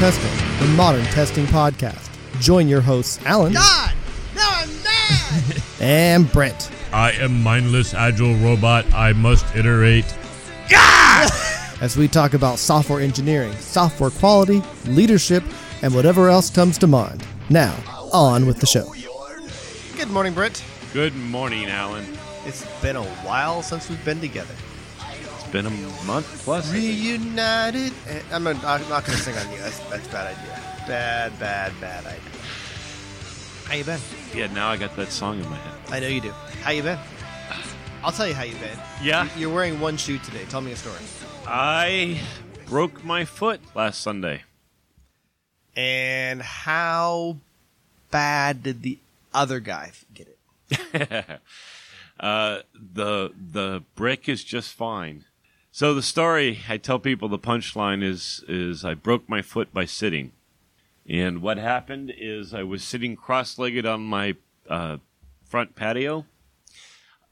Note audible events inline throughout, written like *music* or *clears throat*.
Testing, the modern testing podcast. Join your hosts, Alan God! Now I'm mad! *laughs* and Brent, I am mindless agile robot. I must iterate. *laughs* as we talk about software engineering, software quality, leadership, and whatever else comes to mind. Now, on with the show. Good morning, Brent. Good morning, Alan. It's been a while since we've been together. It's been a month plus. Reunited. Eh, I'm not, I'm not going to sing on you. That's, that's bad idea. Bad, bad, bad idea. How you been? Yeah, now I got that song in my head. I know you do. How you been? I'll tell you how you been. Yeah. You- You're wearing one shoe today. Tell me a story. I broke my foot last Sunday. And how bad did the other guy get it? *laughs* uh, the the brick is just fine. So the story I tell people the punchline is is I broke my foot by sitting, and what happened is I was sitting cross-legged on my uh, front patio.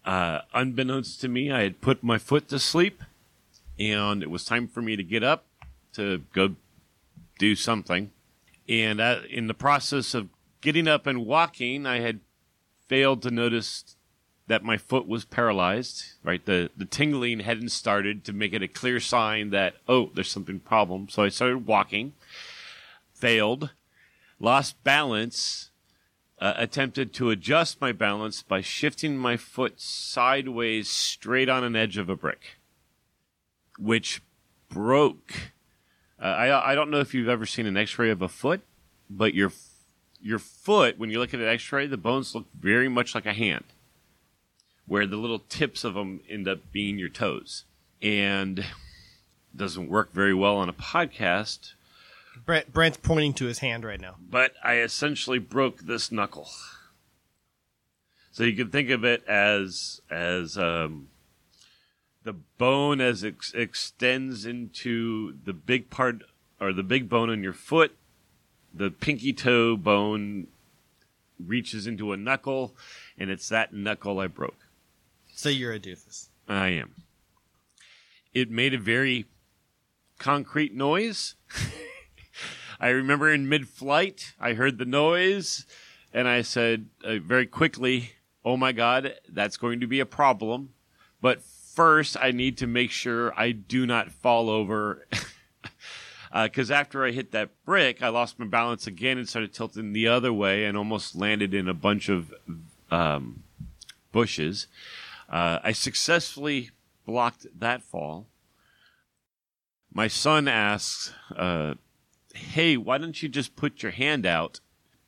Uh, unbeknownst to me, I had put my foot to sleep, and it was time for me to get up to go do something. And uh, in the process of getting up and walking, I had failed to notice that my foot was paralyzed. Right, the the tingling hadn't started to make it a clear sign that oh, there's something problem. So I started walking, failed, lost balance, uh, attempted to adjust my balance by shifting my foot sideways straight on an edge of a brick, which broke. Uh, I I don't know if you've ever seen an X-ray of a foot, but your your foot when you look at an X-ray, the bones look very much like a hand, where the little tips of them end up being your toes, and doesn't work very well on a podcast. Brent, Brent's pointing to his hand right now. But I essentially broke this knuckle. So you can think of it as as um, the bone as it ex- extends into the big part or the big bone on your foot. The pinky toe bone reaches into a knuckle, and it's that knuckle I broke. So you're a doofus. I am. It made a very concrete noise. *laughs* I remember in mid flight, I heard the noise and I said uh, very quickly, Oh my God, that's going to be a problem. But first, I need to make sure I do not fall over. *laughs* Because after I hit that brick, I lost my balance again and started tilting the other way and almost landed in a bunch of um, bushes. Uh, I successfully blocked that fall. My son asks, uh, "Hey, why don't you just put your hand out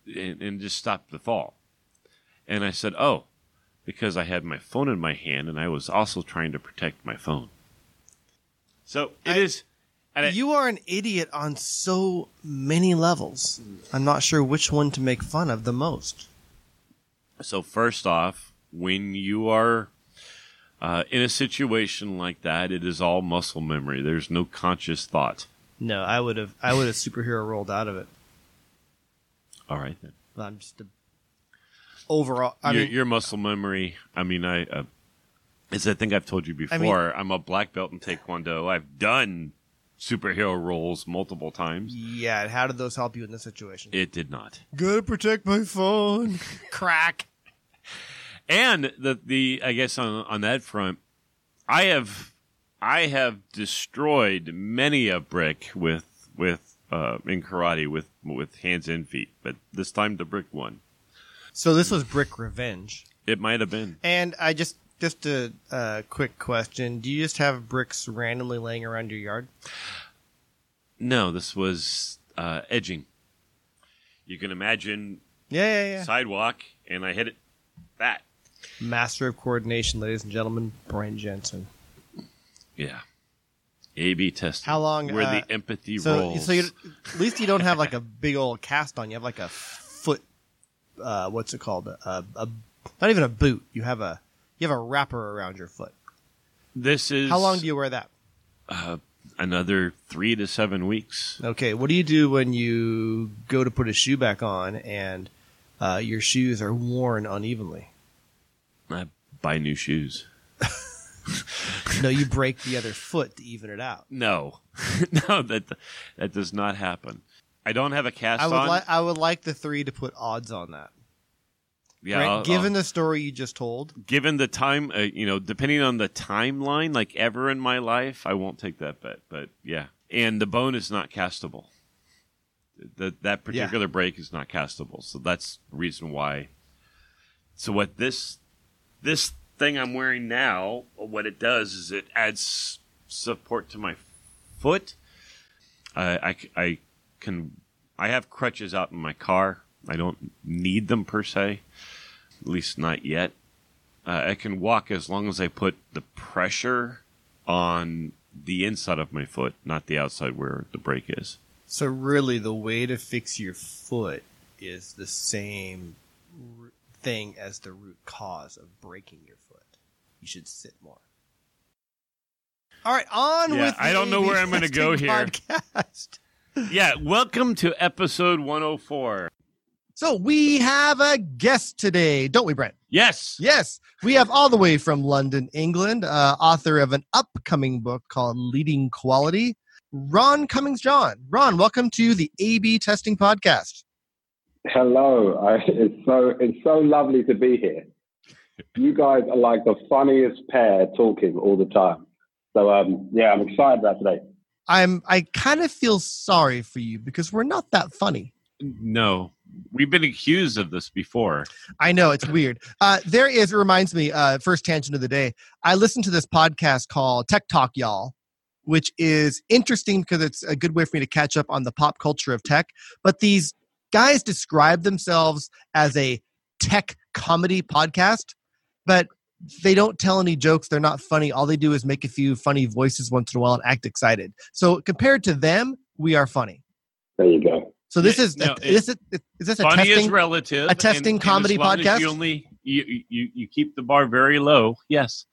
and, and just stop the fall?" And I said, "Oh, because I had my phone in my hand and I was also trying to protect my phone." So it is. and I- You are an idiot on so many levels. I'm not sure which one to make fun of the most. So first off, when you are uh, in a situation like that, it is all muscle memory. There's no conscious thought. No, I would have I would have superhero rolled out of it. All right then. I'm just a overall. I your, mean, your muscle memory. I mean, I uh, as I think I've told you before. mean- I'm a black belt in Taekwondo. I've done superhero roles multiple times. yeah. How did those help you in this situation? It did not. Gotta protect my phone. *laughs* Crack. And the the I guess on on that front, I have I have destroyed many a brick with with uh, in karate with with hands and feet, but this time the brick won. So this was brick revenge. It might have been. And I just just a uh, quick question: Do you just have bricks randomly laying around your yard? No, this was uh, edging. You can imagine Yeah, yeah, yeah. sidewalk, and I hit it that. Master of coordination, ladies and gentlemen, Brent Jensen. Yeah. A B test. How long, Where uh, the empathy So, rolls. so at least you don't have like a big old cast on. You have like a foot. Uh, what's it called? A, a not even a boot. You have a you have a wrapper around your foot. this is How long do you wear that? uh, another three to seven weeks. Okay, what do you do when you go to put a shoe back on and uh, your shoes are worn unevenly? Buy new shoes. *laughs* no, you break the other foot to even it out. No, *laughs* no, that that does not happen. I don't have a cast I would on. like I would like the three to put odds on that. yeah, Right? I'll- Given I'll- the story you just told, given the time, uh, you know, depending on the timeline, like ever in my life, I won't take that bet. But yeah, and the bone is not castable. That that particular break is not castable, so that's the reason why. So what this this thing I'm wearing now, what it does is it adds support to my foot. I I can I have crutches out in my car. I don't need them per se, at least not yet. Uh, I can walk as long as I put the pressure on the inside of my foot, not the outside where the brake is. so really the way to fix your foot is the same thing as the root cause of breaking your foot. You should sit more. All right, on Yeah, with. I don't know where I'm gonna go testing here. Podcast. Yeah, welcome to episode 104. So we have a guest today, don't we, Brent? Yes. Yes, we have all the way from London, England, uh, author of an upcoming book called Leading Quality, Ron Cummings John. Ron, welcome to the A/B Testing Podcast. Hello, I, it's so it's so lovely to be here. You guys are like the funniest pair talking all the time. So um, yeah, I'm excited about today. I'm I kind of feel sorry for you because we're not that funny. No, we've been accused of this before. I know it's weird. Uh, there is. It reminds me. Uh, first tangent of the day. I listened to this podcast called Tech Talk, y'all, which is interesting because it's a good way for me to catch up on the pop culture of tech. But these guys describe themselves as a tech comedy podcast, but they don't tell any jokes. They're not funny. All they do is make a few funny voices once in a while and act excited. So compared to them, we are funny. There you go. So this Yeah, is no, is, this, is this a Funny testing? is relative. a testing and- and comedy as long as podcast? You only you, you you keep the bar very low. Yes.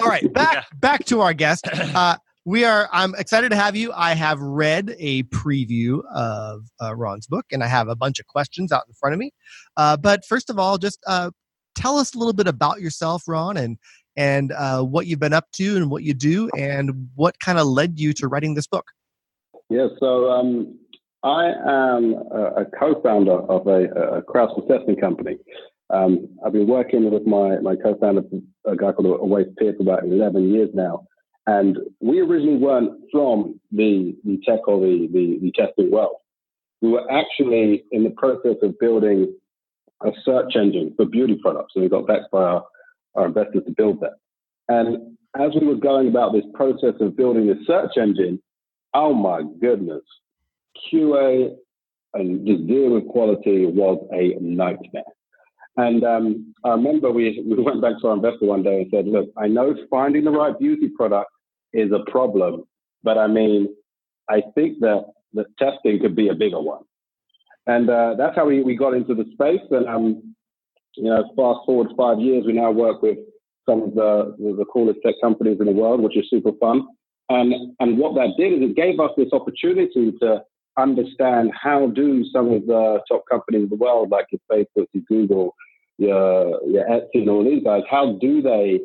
All right, *laughs* back Yeah. back to our guest. *clears throat* Uh, we are. I'm excited to have you. I have read a preview of uh, Ron's book, and I have a bunch of questions out in front of me. Uh, but first of all, just uh, tell us a little bit about yourself, Ron, and and uh, what you've been up to, and what you do, and what kind of led you to writing this book. Yeah, so um, I am a, a co-founder of a, a crowdsourced testing company. Um, I've been working with my, my co-founder, a guy called Awais Peer, for about 11 years now. And we originally weren't from the, the tech or the, the, the testing world. We were actually in the process of building a search engine for beauty products. And we got backed by our, our investors to build that. And as we were going about this process of building the search engine, oh my goodness, QA and just dealing with quality was a nightmare. And um, I remember we, we went back to our investor one day and said, look, I know finding the right beauty product is a problem, but I mean, I think that the testing could be a bigger one. And uh, that's how we, we got into the space. And, um, you know, fast forward five years, we now work with some of the, the, coolest tech companies in the world, which is super fun. And, and what that did is it gave us this opportunity to understand how do some of the top companies in the world, like your Facebook, your Google, your, your Etsy, and all these guys, how do they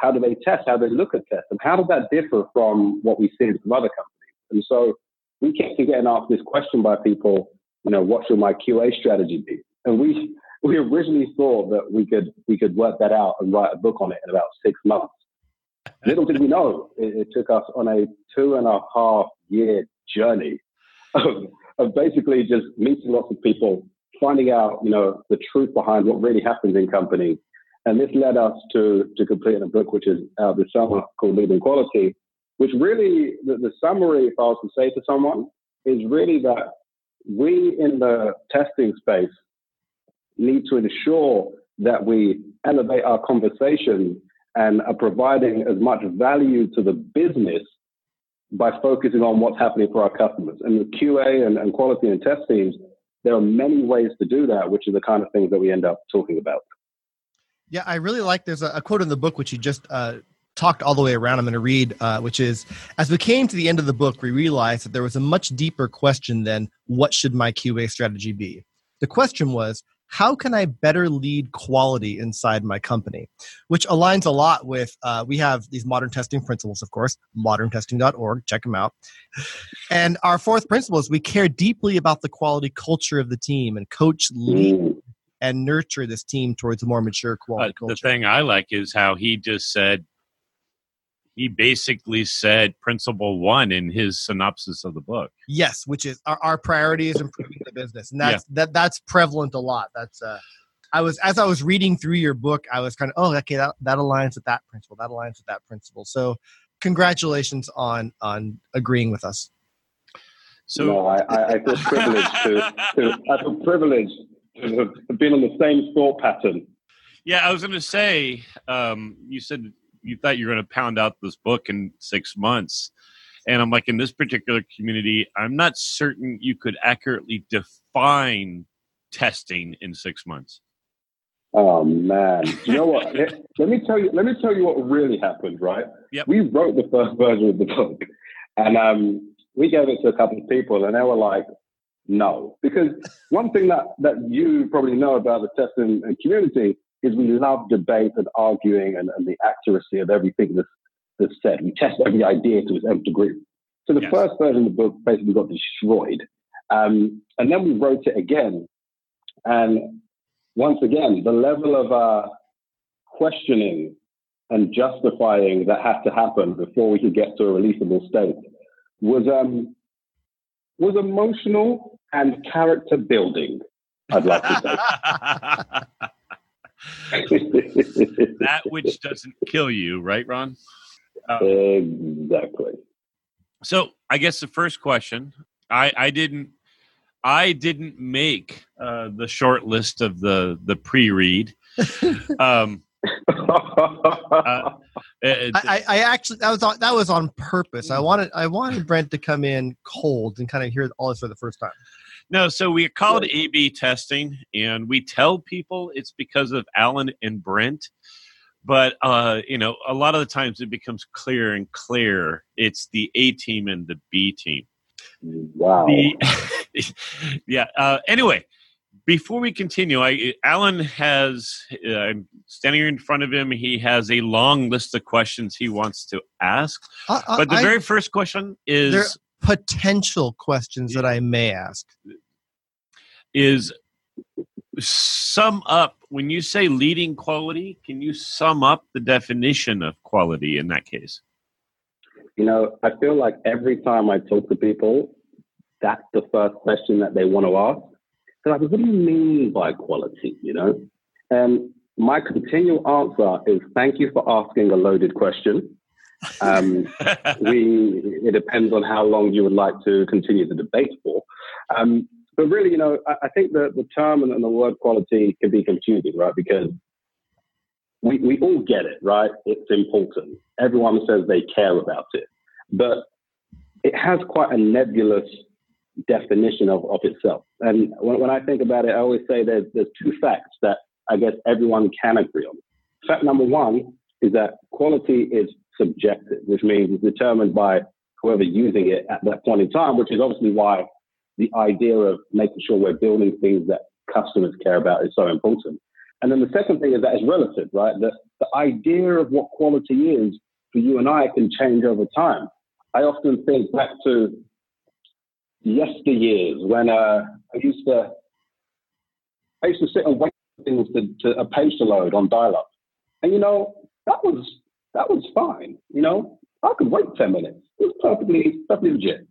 how do they test? How do they look at tests? And how does that differ from what we see in some other companies? And so we kept getting asked this question by people, you know, what should my QA strategy be? And we we originally thought that we could we could work that out and write a book on it in about six months. Little did we know, it, it took us on a two and a half year journey of, of basically just meeting lots of people, finding out, you know, the truth behind what really happens in companies. And this led us to, to completing a book, which is out this summer called Leading Quality, which really, the, the summary, if I was to say to someone, is really that we in the testing space need to ensure that we elevate our conversation and are providing as much value to the business by focusing on what's happening for our customers. And with QA and, and quality and test teams, there are many ways to do that, which are the kind of things that we end up talking about. Yeah, I really like. There's a, a quote in the book which you just uh, talked all the way around. I'm going to read, uh, which is As we came to the end of the book, we realized that there was a much deeper question than what should my QA strategy be? The question was, how can I better lead quality inside my company? Which aligns a lot with, uh, we have these modern testing principles, of course, moderntesting.org, check them out. And our fourth principle is we care deeply about the quality culture of the team and coach, lead, Mm. And nurture this team towards a more mature quality But the culture. thing I like is how he just said, he basically said principle one in his synopsis of the book. Yes, which is our, our priority is improving the business, and that's that that's prevalent a lot. That's uh, I was as I was reading through your book, I was kind of oh okay that that aligns with that principle, that aligns with that principle. So congratulations on on agreeing with us. So no, I, I, I feel privileged to, to I feel privileged to have been on the same thought pattern. Yeah, I was going to say, um, you said you thought you were going to pound out this book in six months. And I'm like, in this particular community, I'm not certain you could accurately define testing in six months. Oh man! You know what? let, me tell you. Let me tell you what really happened. Right? Yep. We wrote the first version of the book, and um, we gave it to a couple of people, and they were like, "No," because one thing that that you probably know about the testing community is we love debate and arguing and, and the accuracy of everything that's that's said. We test every idea to its nth degree. So the Yes. first version of the book basically got destroyed, um, and then we wrote it again, and once again, the level of uh, questioning and justifying that had to happen before we could get to a releasable state was um, was emotional and character building. I'd like to say. *laughs* that which doesn't kill you, right, Ron? exactly. So I guess the first question, I, I didn't, I didn't make uh, the short list of the the pre-read. *laughs* Um, uh, *laughs* it- I, I, I actually that was on, that was on purpose. I wanted I wanted Brent to come in cold and kind of hear all this for the first time. no, so we call it A/B testing, and we tell people it's because of Alan and Brent. But uh, you know, a lot of the times it becomes clear and clear. It's the A team and the B team. wow. The- *laughs* yeah. Uh, anyway, before we continue, I, Alan has uh, I'm standing in front of him. He has a long list of questions he wants to ask. I, I- But the I- very first question is there- potential questions that I may ask. is sum up when you say leading quality. Can you sum up the definition of quality in that case? You know, I feel like every time I talk to people, that's the first question that they want to ask. Like, what do you mean by quality? You know? And my continual answer is thank you for asking a loaded question. Um, *laughs* we, it depends on how long you would like to continue the debate for. Um, but really, you know, I, I think the, the term and, and the word quality can be confusing, right? Because we, we all get it, right? It's important. Everyone says they care about it. But it has quite a nebulous definition of, of itself. And when, when I think about it, I always say there's, there's two facts that I guess everyone can agree on. Fact number one is that quality is subjective, which means it's determined by whoever using it at that point in time, which is obviously why the idea of making sure we're building things that customers care about is so important. And then the second thing is that it's relative, right? The, the idea of what quality is for you and I can change over time. I often think back to yesteryears when uh, I used to I used to sit and wait for things to, to a page to load on dial-up, and you know that was that was fine. You know I could wait ten minutes. It was perfectly perfectly legit.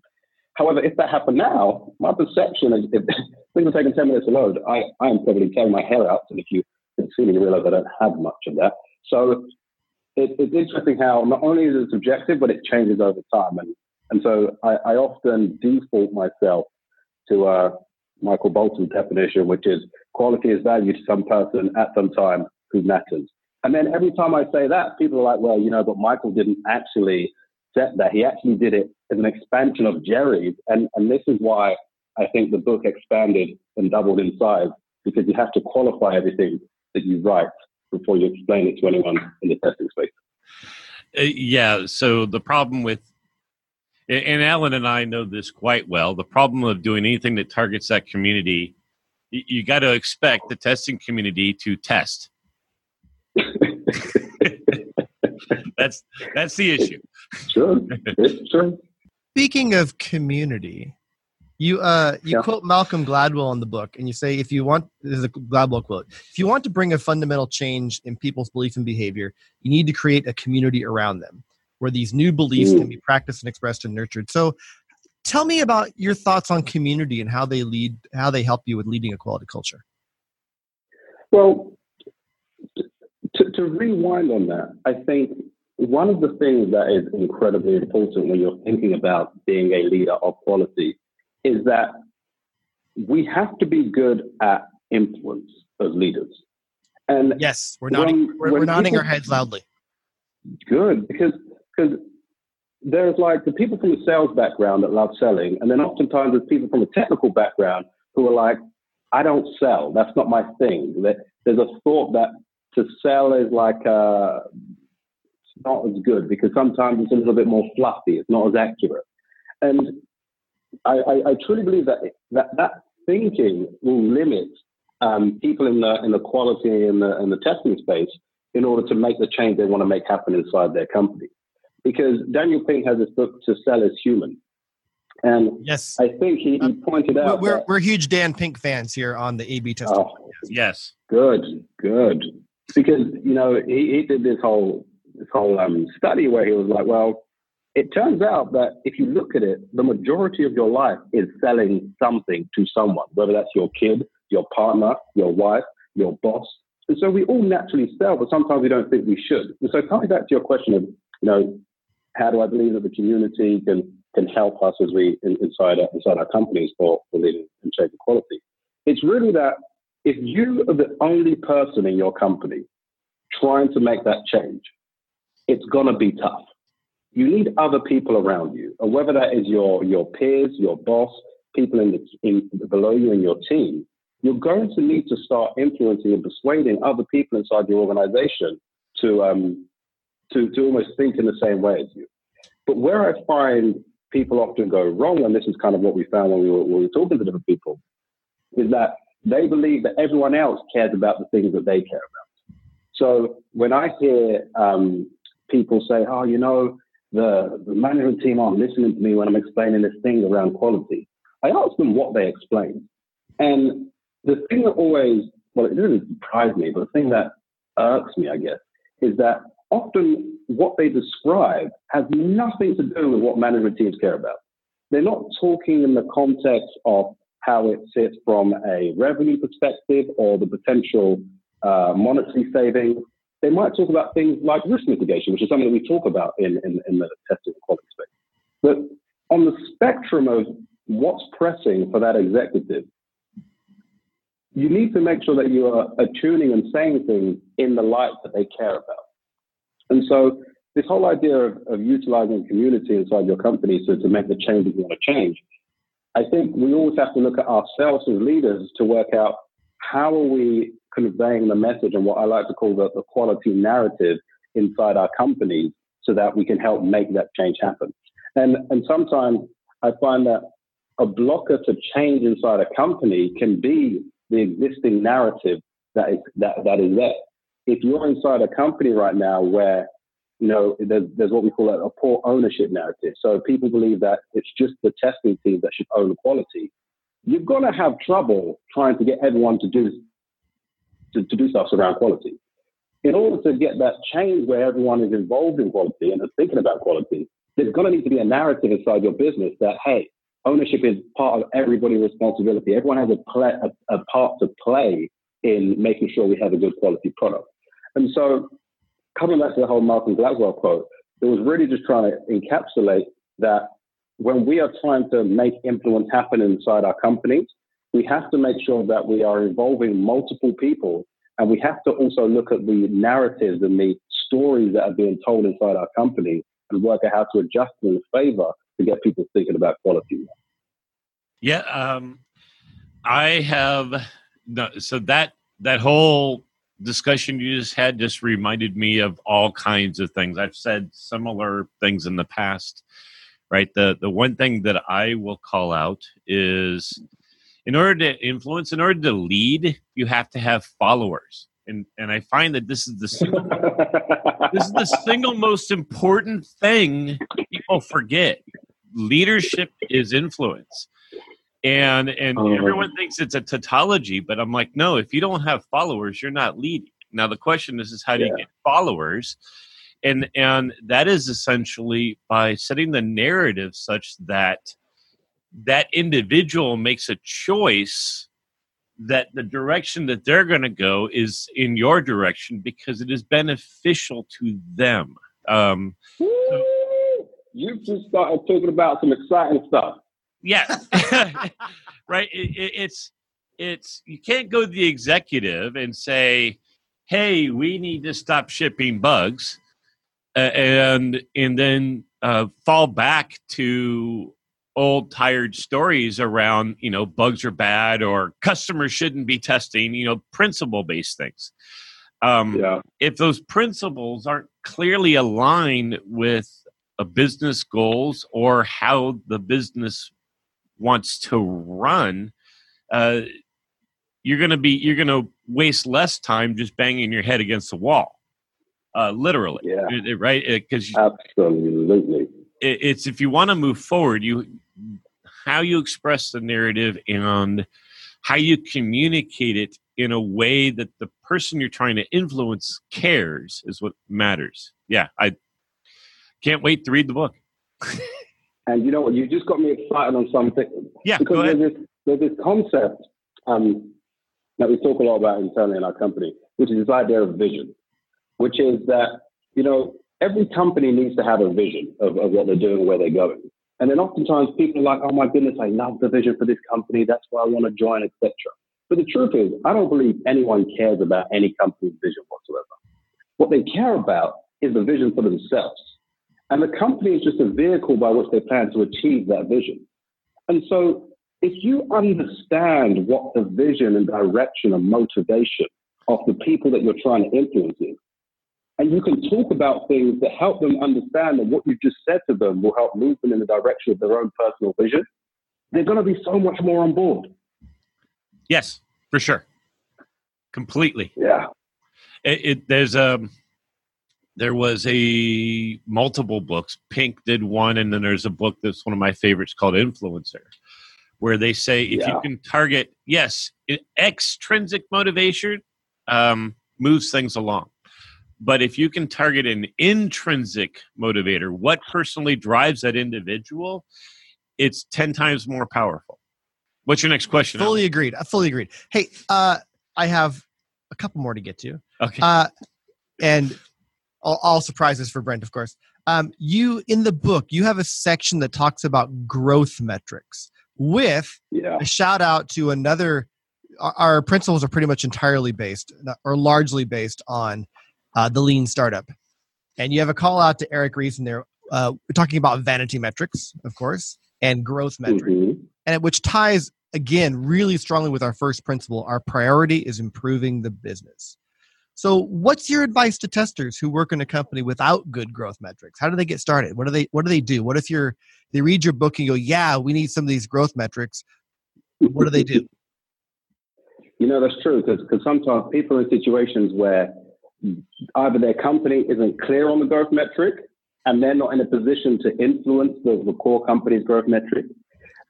However, if that happened now, my perception is if *laughs* things are taking ten minutes to load, I I am probably tearing my hair out. And if you can see me, you realize I don't have much of that. So it, it's interesting how not only is it subjective, but it changes over time. And and so I, I often default myself to uh, Michael Bolton's definition, which is quality is value to some person at some time who matters. And then every time I say that, people are like, well, you know, but Michael didn't actually set that. He actually did it as an expansion of Jerry's. And, and this is why I think the book expanded and doubled in size, because you have to qualify everything that you write before you explain it to anyone in the testing space. Uh, yeah. So the problem with, and Alan and I know this quite well. The problem of doing anything that targets that community you, you got to expect the testing community to test. *laughs* that's that's the issue. Sure, it's true. Speaking of community, you uh you Yeah. quote Malcolm Gladwell in the book, and you say if you want this is a Gladwell quote, if you want to bring a fundamental change in people's belief and behavior, you need to create a community around them where these new beliefs can be practiced and expressed and nurtured. So tell me about your thoughts on community and how they lead how they help you with leading a quality culture. Well, to, to rewind on that, I think one of the things that is incredibly important when you're thinking about being a leader of quality is that we have to be good at influence as leaders. And Yes, we're When- nodding we're, when we're nodding people- our heads loudly. good because because there's like the people from the sales background that love selling, and then oftentimes there's people from a technical background who are like, I don't sell. That's not my thing. There's a thought that to sell is like uh, not as good because sometimes it's a little bit more fluffy. It's not as accurate, and I, I, I truly believe that that that thinking will limit um, people in the in the quality and the in the testing space in order to make the change they want to make happen inside their company. Because Daniel Pink has this book, To Sell Is Human. And Yes. I think he, he pointed We're, out. we're, that- we're huge Dan Pink fans here on the A B testing. oh, Yes. good, good. Because, you know, he, he did this whole this whole um, study where he was like, well, it turns out that if you look at it, the majority of your life is selling something to someone, whether that's your kid, your partner, your wife, your boss. And so we all naturally sell, but sometimes we don't think we should. And so coming back to your question of, you know, how do I believe that the community can can help us as we inside our, inside our companies for, for leading and shaping quality? It's really that if you are the only person in your company trying to make that change, it's gonna be tough. You need other people around you, and whether that is your your peers, your boss, people in the in, below you in your team, you're going to need to start influencing and persuading other people inside your organization to um, to to almost think in the same way as you. But where I find people often go wrong, and this is kind of what we found when we were, when we were talking to different people, is that they believe that everyone else cares about the things that they care about. So when I hear um, people say, "Oh, you know, the the management team aren't listening to me when I'm explaining this thing around quality," I ask them what they explain, and the thing that always, well, it doesn't surprise me, but the thing that irks me, I guess, is that often what they describe has nothing to do with what management teams care about. They're not talking in the context of how it sits from a revenue perspective or the potential uh, monetary savings. They might talk about things like risk mitigation, which is something that we talk about in, in, in the testing and quality space. But on the spectrum of what's pressing for that executive, you need to make sure that you are attuning and saying things in the light that they care about. And so this whole idea of, of utilizing community inside your company to, to make the changes you want to change, I think we always have to look at ourselves as leaders to work out how are we conveying the message and what I like to call the, the quality narrative inside our companies so that we can help make that change happen. And, and sometimes I find that a blocker to change inside a company can be the existing narrative that is, that, that is there. If you're inside a company right now where you know, there's, there's what we call a, a poor ownership narrative. So people believe that it's just the testing team that should own quality. You're going to have trouble trying to get everyone to do to, to do stuff around quality. In order to get that change where everyone is involved in quality and is thinking about quality, there's going to need to be a narrative inside your business that hey, ownership is part of everybody's responsibility. Everyone has a, play, a, a part to play in making sure we have a good quality product. And so coming back to the whole Malcolm Gladwell quote, it was really just trying to encapsulate that when we are trying to make influence happen inside our companies, we have to make sure that we are involving multiple people and we have to also look at the narratives and the stories that are being told inside our company and work out how to adjust them in favor to get people thinking about quality. Yeah, um, I have. No, so that that whole discussion you just had just reminded me of all kinds of things. I've said similar things in the past, right? The the one thing that I will call out is in order to influence, in order to lead, you have to have followers. And and I find that this is the single, *laughs* this is the single most important thing people forget. Leadership is influence. And and Oh. everyone thinks it's a tautology, but I'm like, no, if you don't have followers, you're not leading. Now the question is is how do you get followers? And and that is essentially by setting the narrative such that that individual makes a choice that the direction that they're going to go is in your direction because it is beneficial to them. Um, Woo! You've just started talking about some exciting stuff. Yeah, *laughs* *laughs* right. It, it, it's it's you can't go to the executive and say, "Hey, we need to stop shipping bugs," uh, and and then uh, fall back to old tired stories around you know bugs are bad or customers shouldn't be testing you know principle based things um, Yeah. if those principles aren't clearly aligned with a business goals or how the business wants to run uh, you're going to be you're going to waste less time just banging your head against the wall uh, literally Yeah. Right because Absolutely. it's if you want to move forward you how you express the narrative and how you communicate it in a way that the person you're trying to influence cares is what matters yeah i can't wait to read the book *laughs* And you know what? You just got me excited on something. yeah because there's this, there's this concept um, that we talk a lot about internally in our company, which is this idea of vision, which is that, you know, every company needs to have a vision of, of what they're doing, where they're going. And then oftentimes people are like, oh my goodness, I love the vision for this company. That's why I want to join, etc. But the truth is, I don't believe anyone cares about any company's vision whatsoever. What they care about is the vision for themselves. And the company is just a vehicle by which they plan to achieve that vision. And so, if you understand what the vision and direction and motivation of the people that you're trying to influence is, and you can talk about things that help them understand that what you've just said to them will help move them in the direction of their own personal vision, they're going to be so much more on board. yes for sure completely Yeah. it, it there's um there was a multiple books pink did one and then there's a book that's one of my favorites called influencer where they say if you can target yes extrinsic motivation um, moves things along but if you can target an intrinsic motivator what personally drives that individual it's 10 times more powerful what's your next question Fully agreed. I fully agreed. Hey, uh, I have a couple more to get to. Okay Uh, and all, all surprises for Brent, of course. Um, you in the book, you have a section that talks about growth metrics with Yeah. a shout out to another. Our, our principles are pretty much entirely based or largely based on uh, the lean startup. And you have a call out to Eric Ries in there, uh, talking about vanity metrics, of course, and growth metrics Mhm. and it- which ties again really strongly with our first principle our priority is improving the business so what's your advice to testers who work in a company without good growth metrics? How do they get started? What do they what do they do? What if you're they read your book and go yeah we need some of these growth metrics. What do they do? You know, that's true because sometimes people are in situations where either their company isn't clear on the growth metric and they're not in a position to influence the, the core company's growth metric.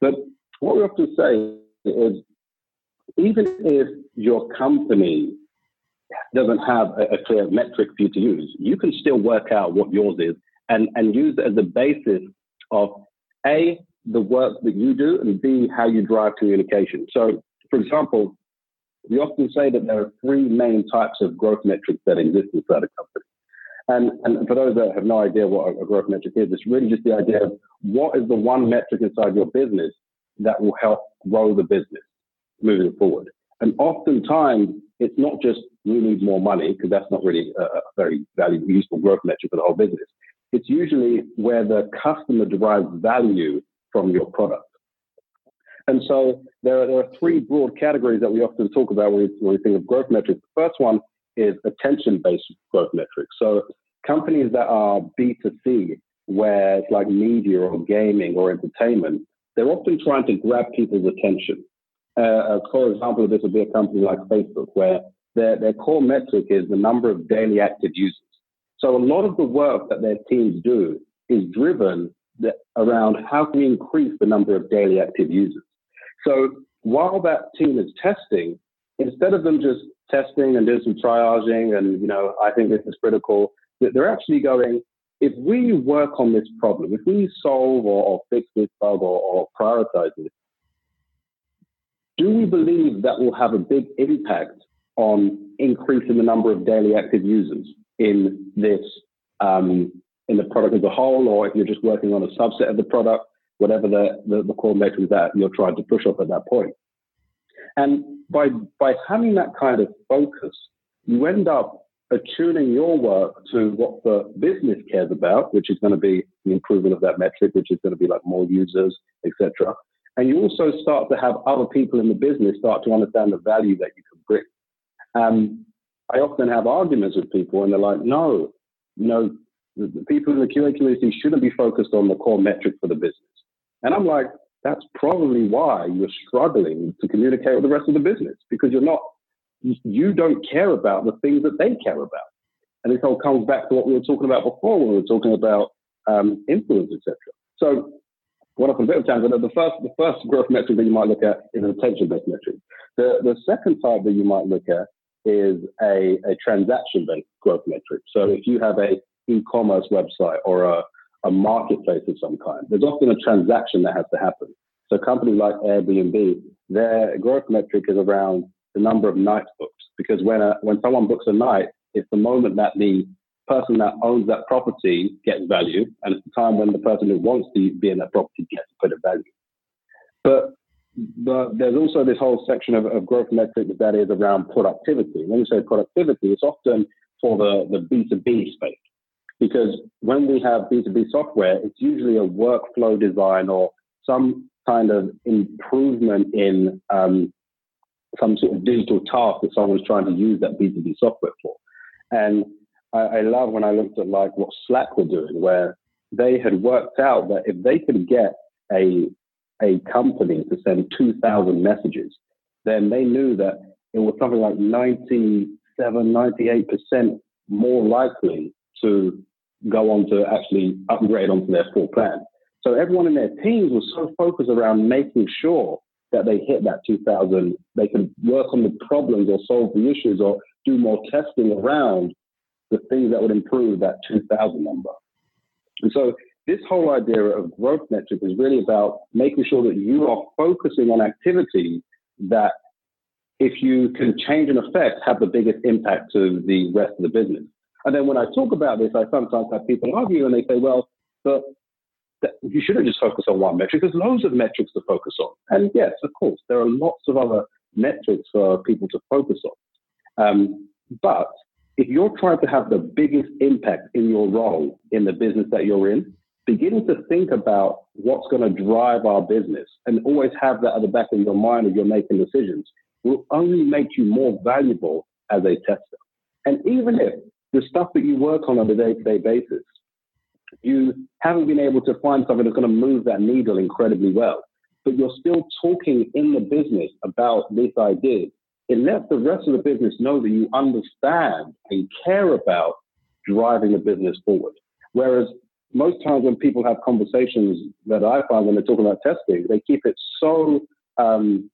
But what we often say is even if your company doesn't have a, a clear metric for you to use, you can still work out what yours is and, and use it as a basis of A, the work that you do, and B, how you drive communication. So, for example, we often say that there are three main types of growth metrics that exist inside a company. And, and for those that have no idea what a, a growth metric is, it's really just the idea of what is the one metric inside your business that will help grow the business moving forward. And oftentimes, it's not just we need more money, because that's not really a, very valuable, useful growth metric for the whole business. It's usually where the customer derives value from your product. And so there are, there are three broad categories that we often talk about when we, when we think of growth metrics. The first one is attention based growth metrics. So companies that are B2C, where it's like media or gaming or entertainment, they're often trying to grab people's attention. Uh, a core example of this would be a company like Facebook, where their, their core metric is the number of daily active users. So a lot of the work that their teams do is driven around how can we increase the number of daily active users. So while that team is testing, instead of them just testing and doing some triaging and, you know, I think this is critical, they're actually going, if we work on this problem, if we solve or, or fix this bug or, or prioritize it, do we believe that will have a big impact on increasing the number of daily active users in this um, in the product as a whole, or if you're just working on a subset of the product, whatever the, the, the core metric that you're trying to push off at that point. And by by having that kind of focus, you end up attuning your work to what the business cares about, which is going to be the improvement of that metric, which is going to be like more users, etc. And you also start to have other people in the business start to understand the value that you can bring. Um, I often have arguments with people, and they're like, "No, you know, the, people in the QA community shouldn't be focused on the core metric for the business." And I'm like, "That's probably why you're struggling to communicate with the rest of the business because you're not, you don't care about the things that they care about." And this all comes back to what we were talking about before when we were talking about um, influence, etc. So a bit of time, but the first the first growth metric that you might look at is an attention-based metric. The the second type that you might look at is a, a transaction-based growth metric. So if you have a e-commerce website or a, a marketplace of some kind, there's often a transaction that has to happen. So a company like Airbnb, their growth metric is around the number of nights booked because when a, when someone books a night, it's the moment that the person that owns that property gets value, and it's the time when the person who wants to be in that property gets a bit of value. But the, there's also this whole section of, of growth metrics that is around productivity. When we say productivity, it's often for the, the B2B space. Because when we have B2B software, it's usually a workflow design or some kind of improvement in um, some sort of digital task that someone's trying to use that B2B software for. And I, I love when I looked at like what Slack were doing, where they had worked out that if they could get a a company to send 2,000 messages, then they knew that it was something like 97, 98% more likely to go on to actually upgrade onto their full plan. So everyone in their teams was so focused around making sure that they hit that 2000, they could work on the problems or solve the issues or do more testing around the things that would improve that 2000 number. And so this whole idea of growth metric is really about making sure that you are focusing on activities that if you can change an effect, have the biggest impact to the rest of the business. And then when I talk about this, I sometimes have people argue and they say, well, but you shouldn't just focus on one metric. There's loads of metrics to focus on. And yes, of course, there are lots of other metrics for people to focus on. Um, but if you're trying to have the biggest impact in your role in the business that you're in, beginning to think about what's going to drive our business and always have that at the back of your mind as you're making decisions will only make you more valuable as a tester. And even if the stuff that you work on on a day to day basis, you haven't been able to find something that's going to move that needle incredibly well, but you're still talking in the business about this idea it lets the rest of the business know that you understand and care about driving the business forward. Whereas most times when people have conversations that I find when they're talking about testing, they keep it so um,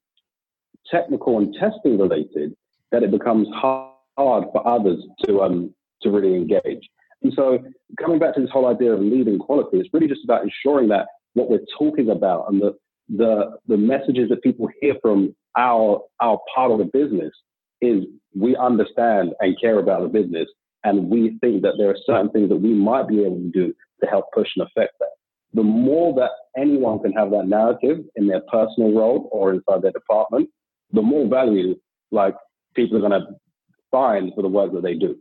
technical and testing related that it becomes hard for others to um, to really engage. And so, coming back to this whole idea of leading quality, it's really just about ensuring that what we're talking about and the the the messages that people hear from our our part of the business is we understand and care about the business, and we think that there are certain things that we might be able to do to help push and affect that. The more that anyone can have that narrative in their personal role or inside their department, the more value like people are going to find for the work that they do.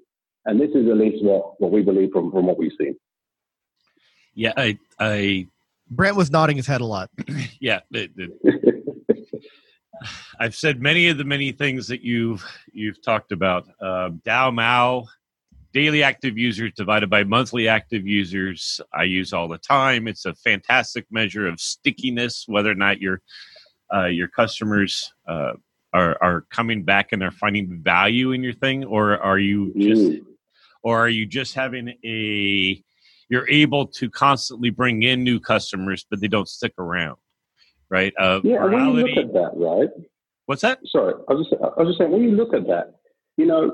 And this is at least what, what we believe from, from what we've seen. Yeah, I, I Brent was nodding his head a lot. yeah, it, it, *laughs* I've said many of the many things that you've you've talked about. Uh, DAU/MAU, daily active users divided by monthly active users. I use all the time. It's a fantastic measure of stickiness, whether or not you're uh, your customers uh, are are coming back and they're finding value in your thing, or are you just, Mm. or are you just having a you're able to constantly bring in new customers, but they don't stick around, right? Uh, Yeah, when you look at that, right? What's that? Sorry, I was just I was just saying when you look at that, you know,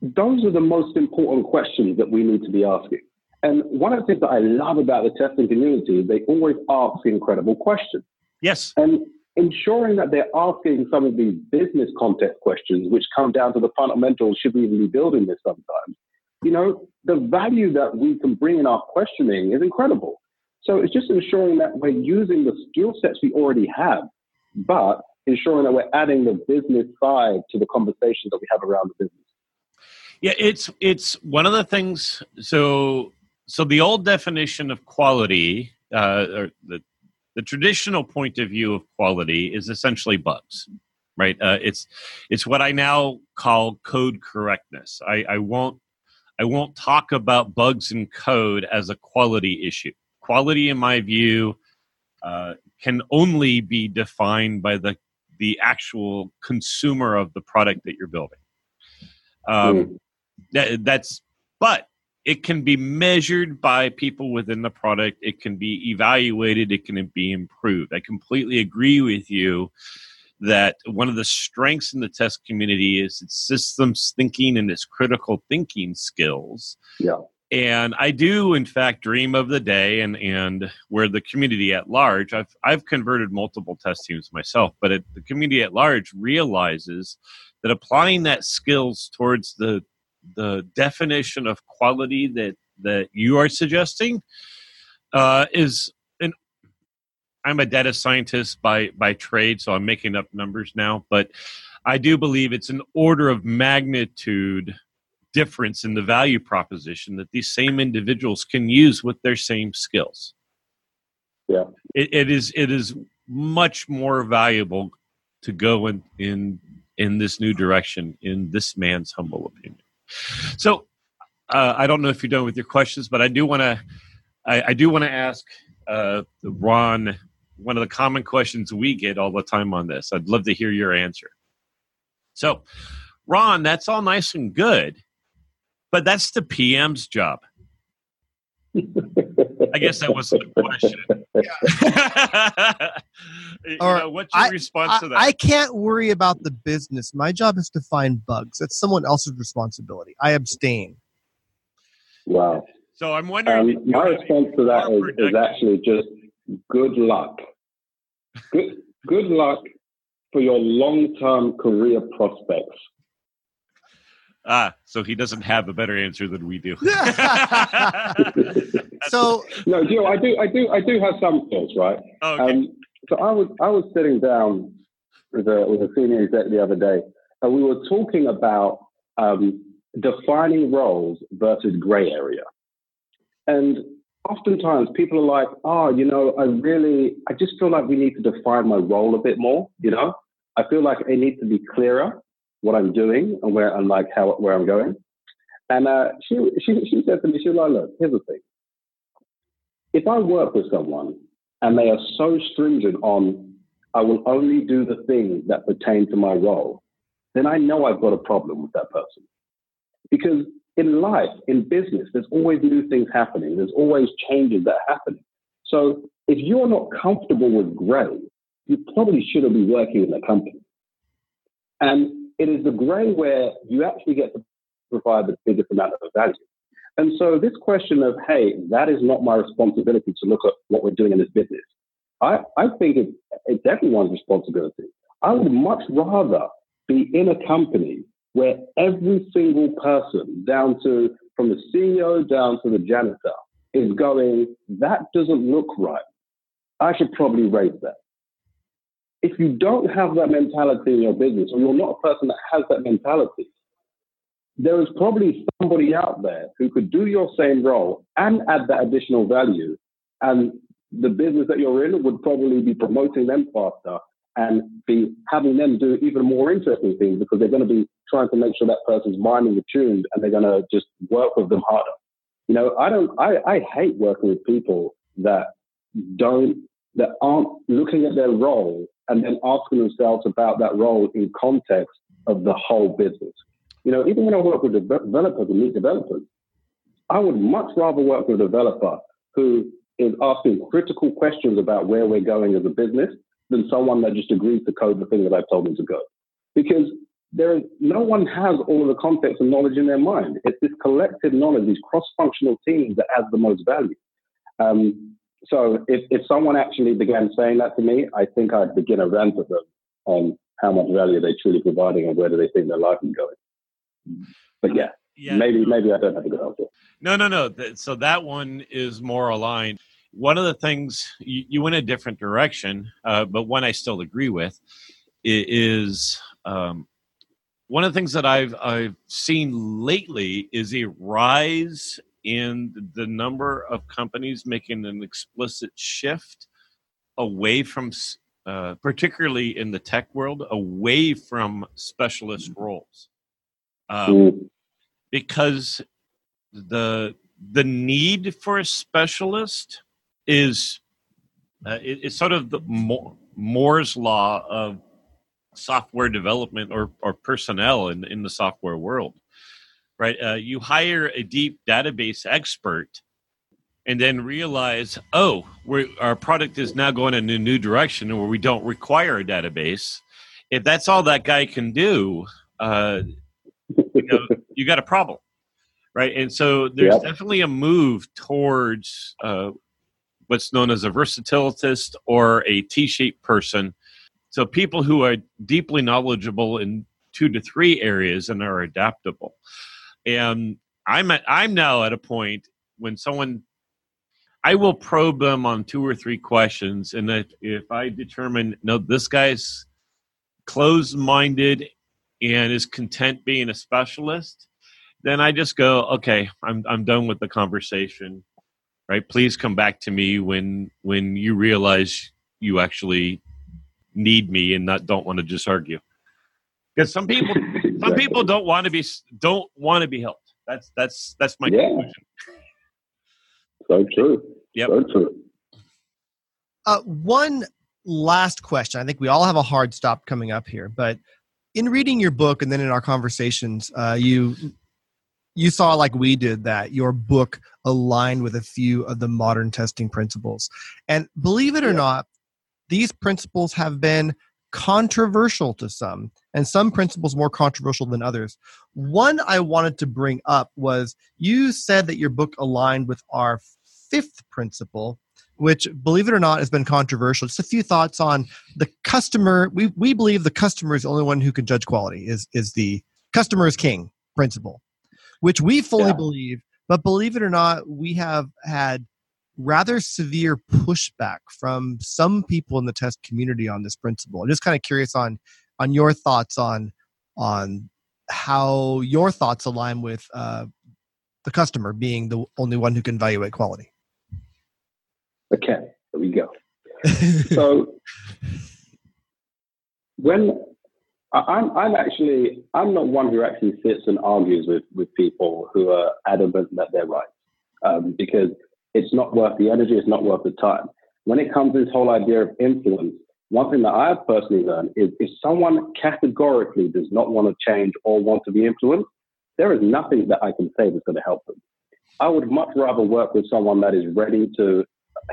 those are the most important questions that we need to be asking. And one of the things that I love about the testing community is they always ask incredible questions. Yes, And ensuring that they're asking some of these business context questions, which come down to the fundamentals, should we even be building this sometimes? You know, the value that we can bring in our questioning is incredible. So it's just ensuring that we're using the skill sets we already have, but ensuring that we're adding the business side to the conversations that we have around the business. Yeah, it's it's one of the things. So so the old definition of quality, uh, or the the traditional point of view of quality is essentially bugs, right? Uh, it's it's what I now call code correctness. I, I won't I won't talk about bugs in code as a quality issue. Quality, in my view, uh, can only be defined by the the actual consumer of the product that you're building. Um, that, that's but it can be measured by people within the product. It can be evaluated. It can be improved. I completely agree with you that one of the strengths in the test community is its systems thinking and its critical thinking skills. Yeah. And i do in fact dream of the day and and where the community at large i've i've converted multiple test teams myself but it, the community at large realizes that applying that skills towards the the definition of quality that that you are suggesting uh, is an I'm a data scientist by by trade, so I'm making up numbers now, but I do believe it's an order of magnitude difference in the value proposition that these same individuals can use with their same skills. Yeah. It, it is it is much more valuable to go in in in this new direction in this man's humble opinion. So uh, I don't know if you're done with your questions, but I do want to I, I do want to ask uh, Ron one of the common questions we get all the time on this. I'd love to hear your answer. So, Ron, that's all nice and good, but that's the PM's job. I guess that was the question. *laughs* You Or know, what's your I- response I, to that? I can't worry about the business. My job is to find bugs. That's someone else's responsibility. I abstain. wow. so I'm wondering. Um, my response to that is, is actually just good luck. Good, good luck for your long-term career prospects. Ah, so he doesn't have a better answer than we do. *laughs* *laughs* So No, Joe, I do, I do, I do have some thoughts, right? okay. Um, so I was, I was sitting down with a, with a senior exec the other day, and we were talking about um, defining roles versus gray area. And oftentimes people are like, oh, you know, I really, I just feel like we need to define my role a bit more. You know, I feel like it needs to be clearer what I'm doing and where and like how where I'm going. And uh, she, she she said to me, she was like, look, here's the thing. If I work with someone and they are so stringent on, I will only do the things that pertain to my role, then I know I've got a problem with that person. Because in life, in business, there's always new things happening. There's always changes that are happening. So if you're not comfortable with gray, you probably shouldn't be working in the company. And it is the gray where you actually get to provide the biggest amount of value. And so this question of, hey, that is not my responsibility to look at what we're doing in this business. I, I think it's, it's everyone's responsibility. I would much rather be in a company where every single person, down to from the CEO down to the janitor, is going, that doesn't look right. I should probably raise that. If you don't have that mentality in your business, or you're not a person that has that mentality, there is probably somebody out there who could do your same role and add that additional value. And the business that you're in would probably be promoting them faster and be having them do even more interesting things because they're going to be trying to make sure that person's mind is attuned and they're going to just work with them harder. You know, I don't, I, I hate working with people that don't, that aren't looking at their role and then asking themselves about that role in context of the whole business. You know, even when I work with developers and meet developers, I would much rather work with a developer who is asking critical questions about where we're going as a business than someone that just agrees to code the thing that I've told them to go. Because there is no one has all of the context and knowledge in their mind. It's this collective knowledge, these cross-functional teams that adds the most value. Um, so if, if someone actually began saying that to me, I think I'd begin a rant with them on how much value they're truly providing and where do they think their life is going. But yeah, yeah maybe maybe I don't have a good answer. No, no, no. So that one is more aligned. One of the things you, you went a different direction, uh, but one I still agree with is um, one of the things that I've I've seen lately is a rise in the number of companies making an explicit shift away from, uh, particularly in the tech world, away from specialist roles, um, mm. because the the need for a specialist is uh, it, it's sort of the Moore's law of software development or, or personnel in, in the software world, right? Uh, you hire a deep database expert and then realize, oh, our product is now going in a new direction where we don't require a database. If that's all that guy can do, uh, you, know, *laughs* you got a problem, right? And so there's yep. definitely a move towards uh, what's known as a versatilist or a T-shaped person so people who are deeply knowledgeable in two to three areas and are adaptable. And I'm at, I'm now at a point when someone I will probe them on two or three questions, and if, if I determine no, this guy's closed-minded and is content being a specialist, then I just go, okay, I'm I'm done with the conversation. Right? Please come back to me when when you realize you actually need me and not don't want to just argue. Because some people *laughs* exactly. some people don't want to be don't want to be helped. That's that's that's my yeah. conclusion. So true. Yep. So true. Uh, one last question. I think we all have a hard stop coming up here, but in reading your book and then in our conversations, uh, you you saw like we did that your book aligned with a few of the modern testing principles, and believe it or yeah. not, these principles have been controversial to some, and some principles more controversial than others. One I wanted to bring up was you said that your book aligned with our fifth principle, which, believe it or not, has been controversial. Just a few thoughts on the customer. We, we believe the customer is the only one who can judge quality, is, is the customer is king principle, which we fully yeah. believe. But believe it or not, we have had rather severe pushback from some people in the test community on this principle. I'm just kind of curious on on your thoughts on on how your thoughts align with uh, the customer being the only one who can evaluate quality. Okay, here we go. *laughs* so when I'm, I'm actually, I'm not one who actually sits and argues with, with people who are adamant that they're right, um, because it's not worth the energy, it's not worth the time. When it comes to this whole idea of influence, one thing that I've personally learned is if someone categorically does not want to change or want to be influenced, there is nothing that I can say that's going to help them. I would much rather work with someone that is ready to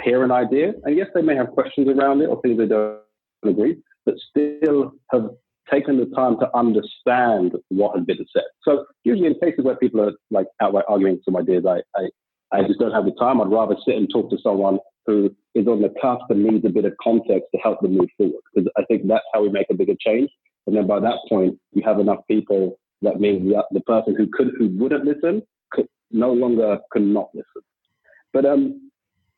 hear an idea. And yes, they may have questions around it or things they don't agree, but still have taken the time to understand what has been said. So usually in cases where people are like outright arguing some ideas, I, I I just don't have the time. I'd rather sit and talk to someone who is on the cusp and needs a bit of context to help them move forward. Because I think that's how we make a bigger change. And then by that point, you have enough people that means the, the person who could, who wouldn't listen, could no longer could not listen. But um,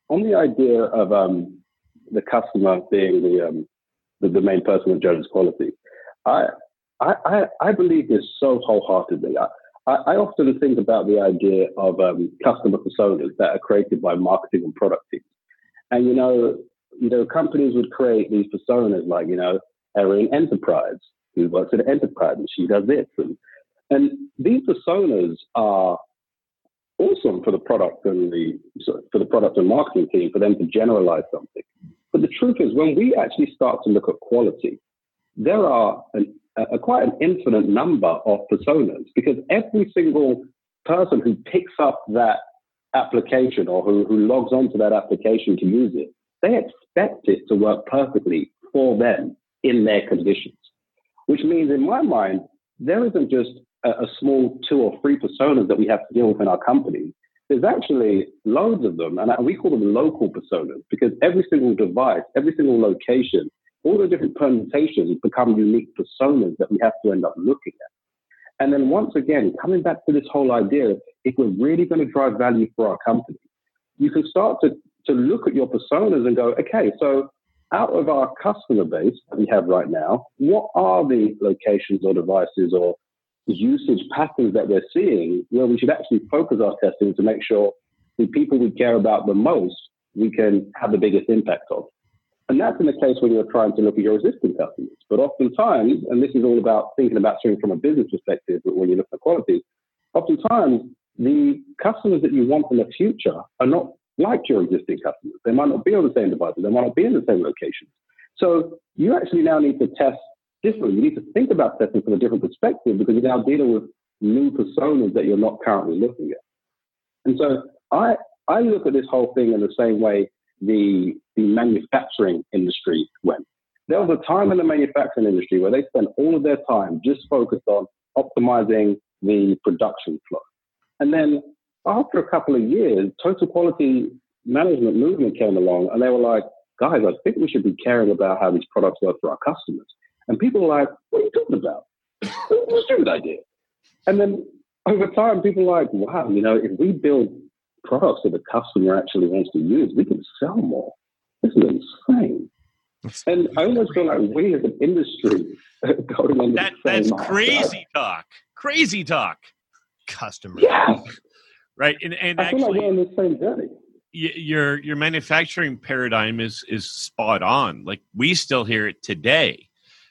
on the idea of um, the customer being the, um, the, the main person who judges quality, I I, I, believe this so wholeheartedly. I, I, I often think about the idea of um, customer personas that are created by marketing and product teams. And you know, you know, companies would create these personas like, you know, Erin Enterprise, who works at enterprise and she does this. And, and these personas are awesome for the product and the for the product and marketing team for them to generalize something. But the truth is, when we actually start to look at quality, there are an, a, quite an infinite number of personas because every single person who picks up that application or who, who logs onto that application to use it, they expect it to work perfectly for them in their conditions. Which means, in my mind, there isn't just a, a small two or three personas that we have to deal with in our company. There's actually loads of them, and we call them local personas because every single device, every single location, all the different permutations become unique personas that we have to end up looking at. And then once again, coming back to this whole idea of if we're really going to drive value for our company, you can start to, to look at your personas and go, okay, so out of our customer base that we have right now, what are the locations or devices or usage patterns that we're seeing where we should actually focus our testing to make sure the people we care about the most, we can have the biggest impact on. And that's in the case when you're trying to look at your existing customers. But oftentimes, and this is all about thinking about things from a business perspective, but when you look at quality, oftentimes the customers that you want in the future are not like your existing customers. They might not be on the same devices, they might not be in the same locations. So you actually now need to test differently. You need to think about testing from a different perspective because you're now dealing with new personas that you're not currently looking at. And so I I look at this whole thing in the same way the, the manufacturing industry went. There was a time in the manufacturing industry where they spent all of their time just focused on optimizing the production flow. And then after a couple of years, total quality management movement came along and they were like, guys, I think we should be caring about how these products work for our customers. And people were like, what are you talking about? That's a stupid idea. And then over time, people are like, wow, you know, if we build products that the customer actually wants to use, we can sell more. This is insane. And I almost feel like we as an industry *laughs* going on that, That's crazy talk. Crazy talk. Customer. Yeah. Right. And, and I actually, feel like we're on the same journey. Your your manufacturing paradigm is is spot on. Like we still hear it today,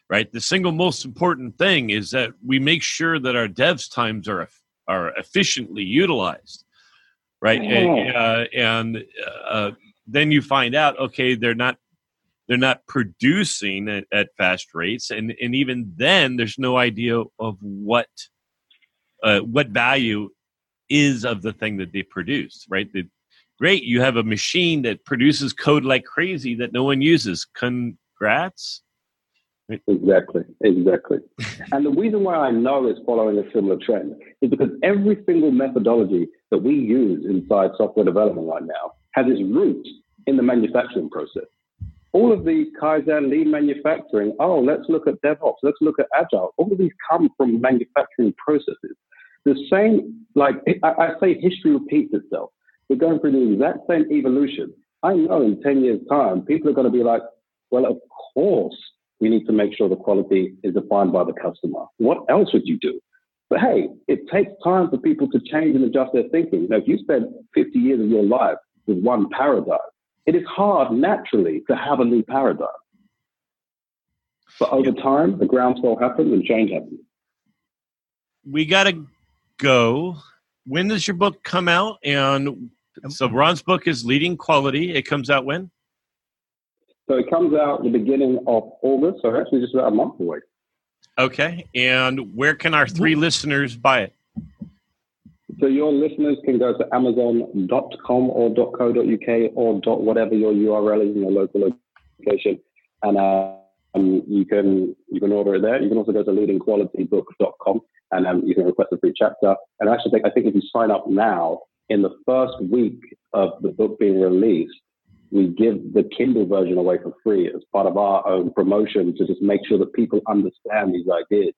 right? The single most important thing is that we make sure that our devs times are are efficiently utilized right? And, uh, and uh, then you find out, okay, they're not they're not producing at, at, fast rates, and and even then, there's no idea of what uh, what value is of the thing that they produce, right? The, great, you have a machine that produces code like crazy that no one uses. Congrats. Exactly, exactly. *laughs* and the reason why I know it's following a similar trend is because every single methodology that we use inside software development right now has its roots in the manufacturing process. All of the Kaizen, lean manufacturing, oh, let's look at DevOps, let's look at Agile, all of these come from manufacturing processes. The same, like I, I say, history repeats itself. We're going through the exact same evolution. I know in 10 years' time, people are going to be like, well, of course, we need to make sure the quality is defined by the customer. What else would you do? But hey, it takes time for people to change and adjust their thinking. Now, if you spend 50 years of your life with one paradigm, it is hard naturally to have a new paradigm. But over time, the groundswell happens and change happens. We got to go. When does your book come out? And so Ron's book is Leading Quality. It comes out when? So it comes out the beginning of August, so actually just about a month away. Okay. And where can our three listeners buy it? So your listeners can go to amazon.com or .co.uk or dot whatever your URL is in your local location, and um, you can you can order it there. You can also go to leadingqualitybook.com and um, you can request a free chapter. And actually, think I think if you sign up now, in the first week of the book being released, we give the Kindle version away for free as part of our own promotion to just make sure that people understand these ideas.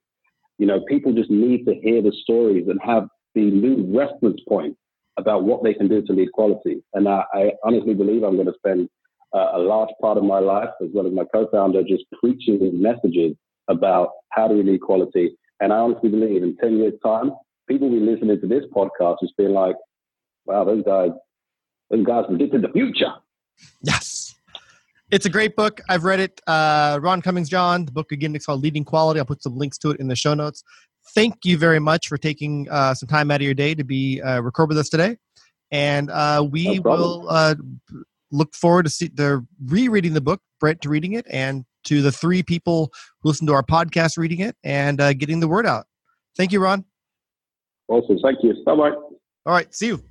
You know, people just need to hear the stories and have the new reference point about what they can do to lead quality. And I, I honestly believe I'm going to spend uh, a large part of my life, as well as my co-founder, just preaching these messages about how to lead quality. And I honestly believe in 10 years' time, people will be listening to this podcast just being like, wow, those guys, those guys predicted the future. Yes. It's a great book. I've read it. Uh, Ron Cummings John. The book again is called Leading Quality. I'll put some links to it in the show notes. Thank you very much for taking uh, some time out of your day to be uh, record with us today. And uh, we no will uh, look forward to see the rereading the book, Brent to reading it, and to the three people who listen to our podcast reading it and uh, getting the word out. Thank you, Ron. Awesome. Thank you. Bye bye. All right. See you.